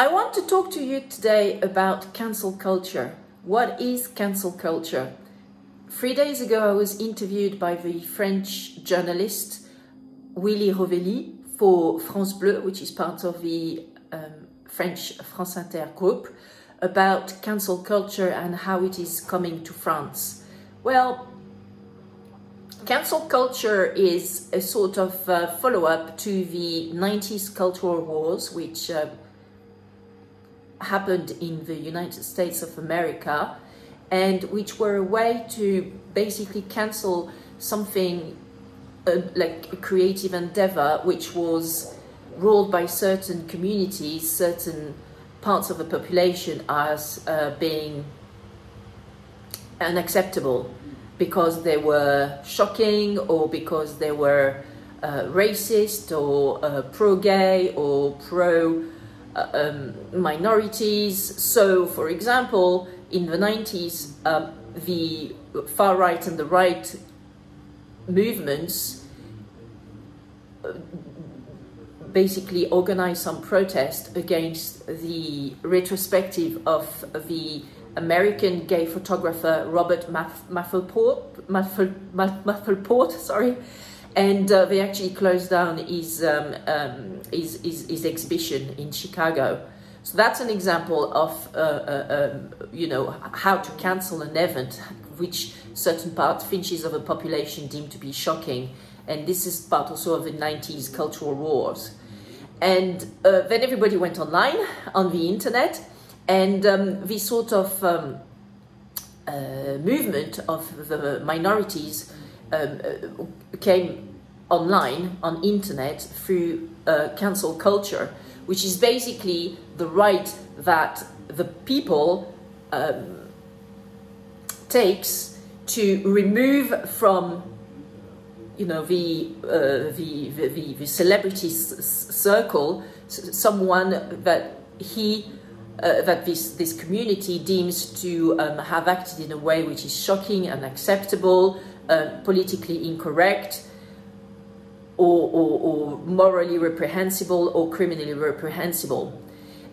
I want to talk to you today about cancel culture. What is cancel culture? Three days ago, I was interviewed by the French journalist Willy Rovelli for France Bleu, which is part of the um, French France Inter group, about cancel culture and how it is coming to France. Well, cancel culture is a sort of uh, follow up to the 90s cultural wars, which uh, happened in the United States of America and which were a way to basically cancel something uh, like a creative endeavor which was ruled by certain communities, certain parts of the population as uh, being unacceptable because they were shocking or because they were uh, racist or uh, pro-gay or pro um, minorities. So, for example, in the 90s, um, the far right and the right movements uh, basically organized some protest against the retrospective of the American gay photographer Robert Mapplethorpe, sorry, and uh, they actually closed down his, um, um, his, his, his, exhibition in Chicago. So that's an example of, uh, uh, um, you know, how to cancel an event which certain parts, finches of a population deem to be shocking. And this is part also of the 90s cultural wars. And uh, then everybody went online on the internet, and um, this sort of um, uh, movement of the minorities um, uh, came online on internet through uh, cancel culture, which is basically the right that the people um, takes to remove from you know the uh, the, the, the celebrity circle someone that he uh, that this this community deems to um, have acted in a way which is shocking, unacceptable, uh, politically incorrect, or, or, or, morally reprehensible or criminally reprehensible.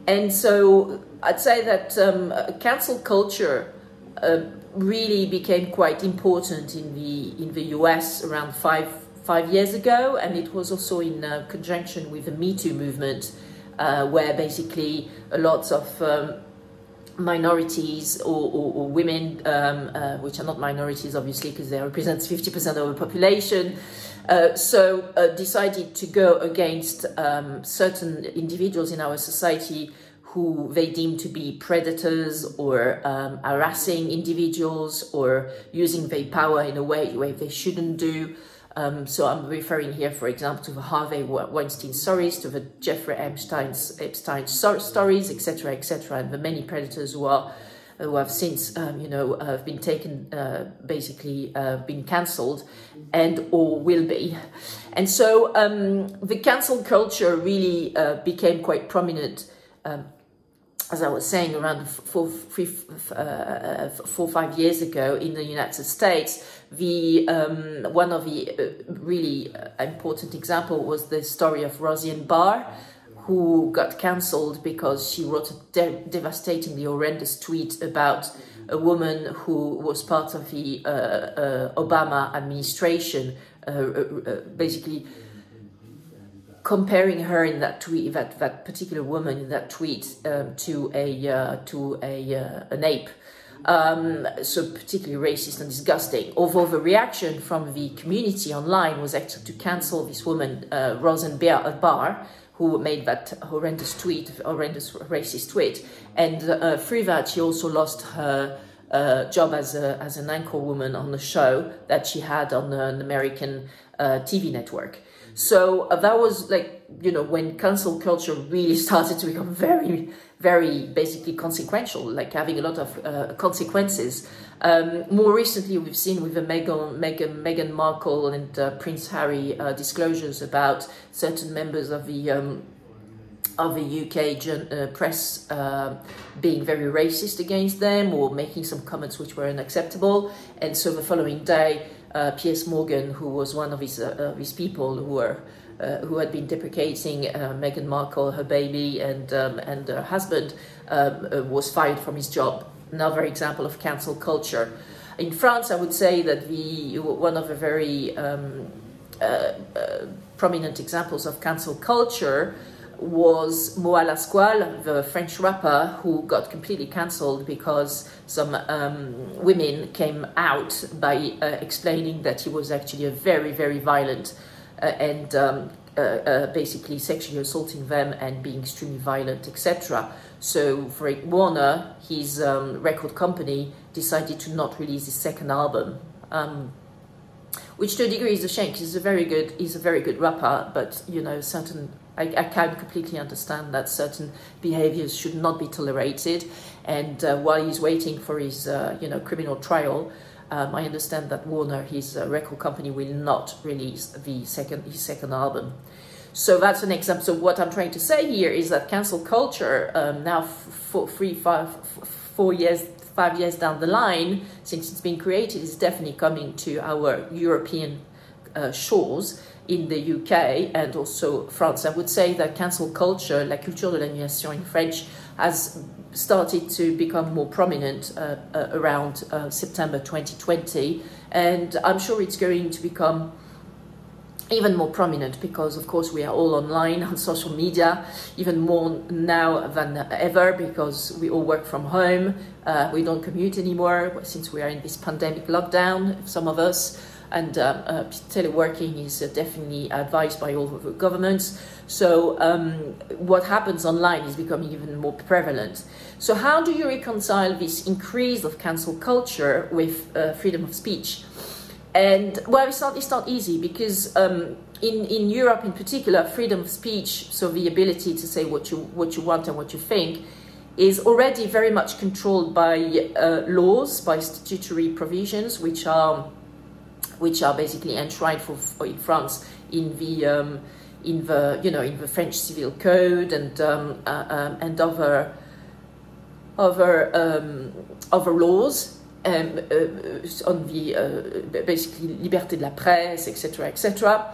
And so I'd say that um, cancel culture uh, really became quite important in the in the US around five five years ago, and it was also in uh, conjunction with the Me Too movement, uh, where basically a lots of um, minorities or, or, or women, um, uh, which are not minorities obviously because they represent 50% of the population, uh, so uh, decided to go against um, certain individuals in our society who they deem to be predators or um, harassing individuals or using their power in a way where they shouldn't do. Um, so I'm referring here, for example, to the Harvey Weinstein stories, to the Jeffrey Epstein's, Epstein stories, etc., etc., and the many predators who are who have since, um, you know, have been taken, uh, basically uh, been cancelled, and or will be, and so um, the cancel culture really uh, became quite prominent um, as I was saying, around four, three, uh, four, five years ago in the United States, the um, one of the uh, really uh, important example was the story of Roseanne Barr, who got cancelled because she wrote a de devastatingly horrendous tweet about a woman who was part of the uh, uh Obama administration, uh, basically comparing her in that tweet, that, that particular woman in that tweet, um, to a uh, to a uh, an ape. Um, so particularly racist and disgusting. Although the reaction from the community online was actually to cancel this woman, uh, Roseanne Barr, who made that horrendous tweet, horrendous racist tweet, and uh, through that she also lost her. Uh, job as a as an anchor woman on the show that she had on an American uh, TV network. So uh, that was like, you know, when cancel culture really started to become very, very basically consequential, like having a lot of uh, consequences. Um, more recently, we've seen with the Meghan, Meghan, Meghan Markle and uh, Prince Harry uh, disclosures about certain members of the um, of the UK uh, press uh, being very racist against them or making some comments which were unacceptable. And so the following day, uh, Piers Morgan, who was one of his, uh, of his people who were uh, who had been deprecating uh, Meghan Markle, her baby, and um, and her husband, um, uh, was fired from his job. Another example of cancel culture. In France, I would say that the one of the very um, uh, uh, prominent examples of cancel culture was Moha La Squale, the French rapper who got completely cancelled because some um, women came out by uh, explaining that he was actually a very, very violent uh, and um, uh, uh basically sexually assaulting them and being extremely violent, etc. So for Warner, his um, record company decided to not release his second album. Um, which to a degree is a shame because he's a very good he's a very good rapper but you know certain I, I can completely understand that certain behaviors should not be tolerated. And uh, while he's waiting for his, uh, you know, criminal trial, um, I understand that Warner, his uh, record company, will not release the second his second album. So that's an example. So what I'm trying to say here is that cancel culture um, now, four, three, five, four years, five years down the line, since it's been created, is definitely coming to our European uh, shores in the UK and also France. I would say that cancel culture, la culture de l'annulation in French, has started to become more prominent uh, uh, around uh, September 2020, and I'm sure it's going to become even more prominent because of course we are all online on social media even more now than ever because we all work from home. Uh, we don't commute anymore since we are in this pandemic lockdown some of us and uh, uh, teleworking is uh, definitely advised by all the governments. So um, what happens online is becoming even more prevalent. So how do you reconcile this increase of cancel culture with uh, freedom of speech? And well, it's not, it's not easy because um, in, in Europe in particular, freedom of speech, so the ability to say what you, what you want and what you think, is already very much controlled by uh, laws, by statutory provisions, which are which are basically enshrined for, for in France in the um, in the you know in the French Civil Code and um, uh, um, and other other um, other laws um, uh, on the uh, basically liberté de la presse, etc., etc.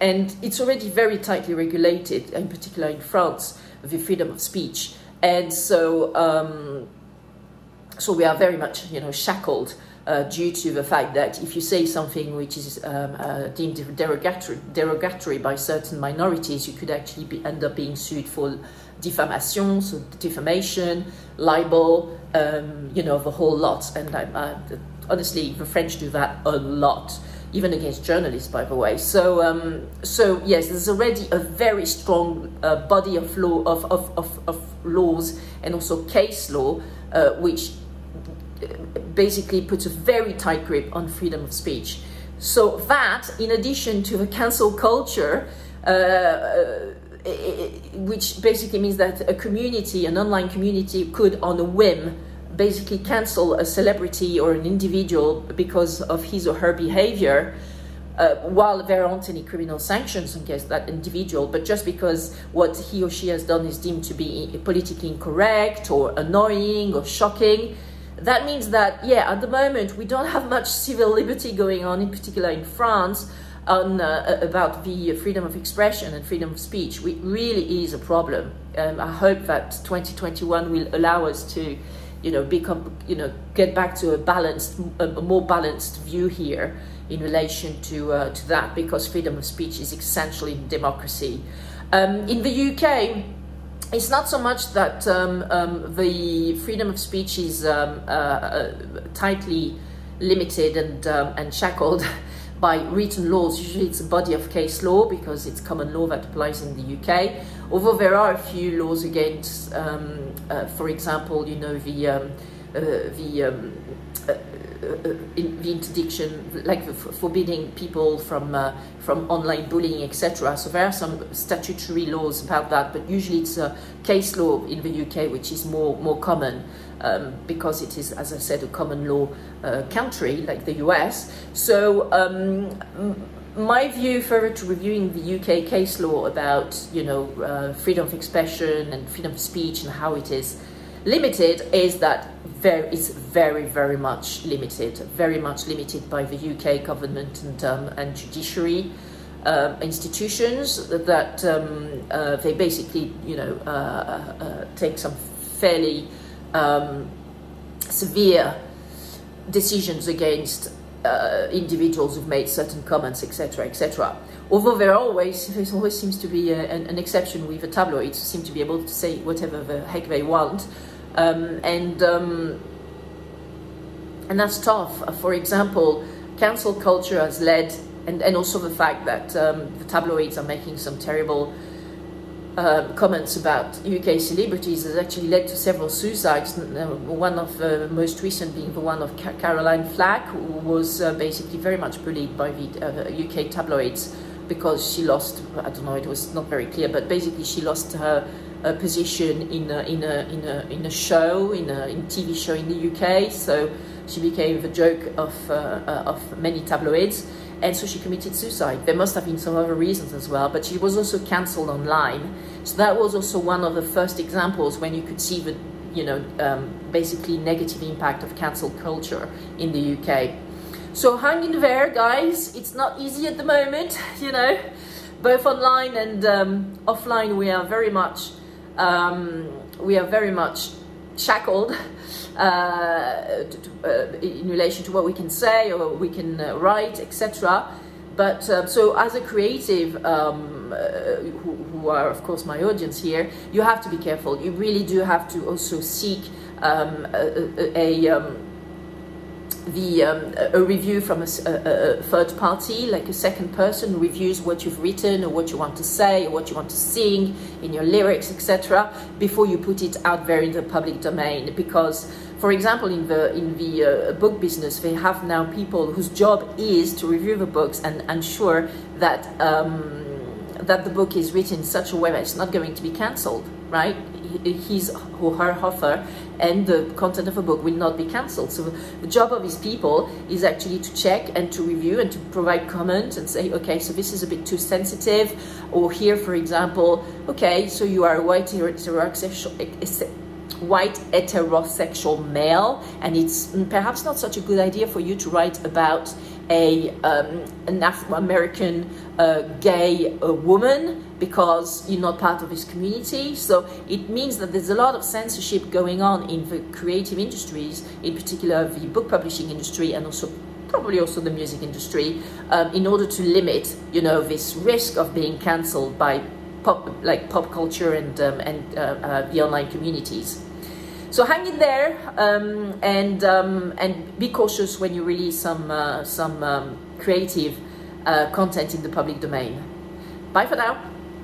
And it's already very tightly regulated, in particular in France, the freedom of speech. And so, um, so we are very much, you know, shackled uh, due to the fact that if you say something which is um, uh, deemed derogatory, derogatory by certain minorities, you could actually be, end up being sued for defamation, so defamation, libel, um, you know, the whole lot. And honestly, the French do that a lot, even against journalists, by the way. So, um, so yes, there's already a very strong uh, body of law of, of, of, of, laws and also case law, uh, which basically puts a very tight grip on freedom of speech. So that, in addition to the cancel culture, uh, uh which basically means that a community, an online community, could, on a whim, basically cancel a celebrity or an individual because of his or her behavior. Uh, while there aren't any criminal sanctions against that individual, but just because what he or she has done is deemed to be politically incorrect or annoying or shocking, that means that, yeah, at the moment we don't have much civil liberty going on, in particular in France, on uh, about the freedom of expression and freedom of speech. It really is a problem. Um, I hope that 2021 will allow us to, you know, become, you know, get back to a balanced, a, more balanced view here in relation to uh, to that, because freedom of speech is essential in democracy. Um, in the UK it's not so much that um, um, the freedom of speech is um, uh, uh, tightly limited and, um, and shackled by written laws. Usually it's a body of case law because it's common law that applies in the UK. Although there are a few laws against, um, uh, for example, you know, the, um, uh, the uh, uh, in the interdiction, like forbidding people from uh, from online bullying, etc. So there are some statutory laws about that, but usually it's a case law in the UK, which is more more common um, because it is, as I said, a common law uh, country like the US. So. Um, my view further to reviewing the UK case law about you know uh, freedom of expression and freedom of speech and how it is limited is that very, it's very, very much limited, very much limited by the UK government and, um, and judiciary. uh, institutions that um, uh, they basically, you know, uh, uh, take some fairly um, severe decisions against uh, individuals who've made certain comments, etc., etc. Although there always there always seems to be a, an, an, exception with the tabloids seem to be able to say whatever the heck they want, um, and um, and that's tough. For example, cancel culture has led, and, and also the fact that um, the tabloids are making some terrible uh, comments about UK celebrities has actually led to several suicides. Uh, one of the most recent being the one of Caroline Flack, who was uh, basically very much bullied by the UK uh, tabloids because she lost, I don't know, it was not very clear, but basically she lost her position in a, in a, in a, in a show, in a in TV show in the UK. So she became the joke of, uh, uh, of many tabloids and so she committed suicide. There must have been some other reasons as well, but she was also cancelled online. So that was also one of the first examples when you could see the, you know, um, basically negative impact of cancel culture in the UK. So hang in there, guys. It's not easy at the moment, you know. Both online and um, offline, we are very much, um, we are very much shackled uh, to, uh, in relation to what we can say or we can uh, write, etc. But um, so, as a creative, um, uh, who, who, are of course my audience here, you have to be careful. You really do have to also seek um, a, a, a um, the um, a review from a, a, a, third party, like a second person, reviews what you've written or what you want to say or what you want to sing in your lyrics, etc., before you put it out there in the public domain. Because, for example, in the in the uh, book business, they have now people whose job is to review the books and ensure that um, that the book is written in such a way that it's not going to be cancelled, right? his or her author and the content of a book will not be cancelled. So the job of these people is actually to check and to review and to provide comments and say, okay, so this is a bit too sensitive, or here, for example, okay, so you are a white heterosexual white heterosexual male and it's mm, perhaps not such a good idea for you to write about a um, an Afro-American uh, gay uh, woman because you're not part of his community. So it means that there's a lot of censorship going on in the creative industries, in particular the book publishing industry and also probably also the music industry, um, in order to limit, you know, this risk of being cancelled by pop, like pop culture and, um, and uh, uh, the online communities. So hang in there um, and um, and be cautious when you release some uh, some um, creative uh, content in the public domain. Bye for now.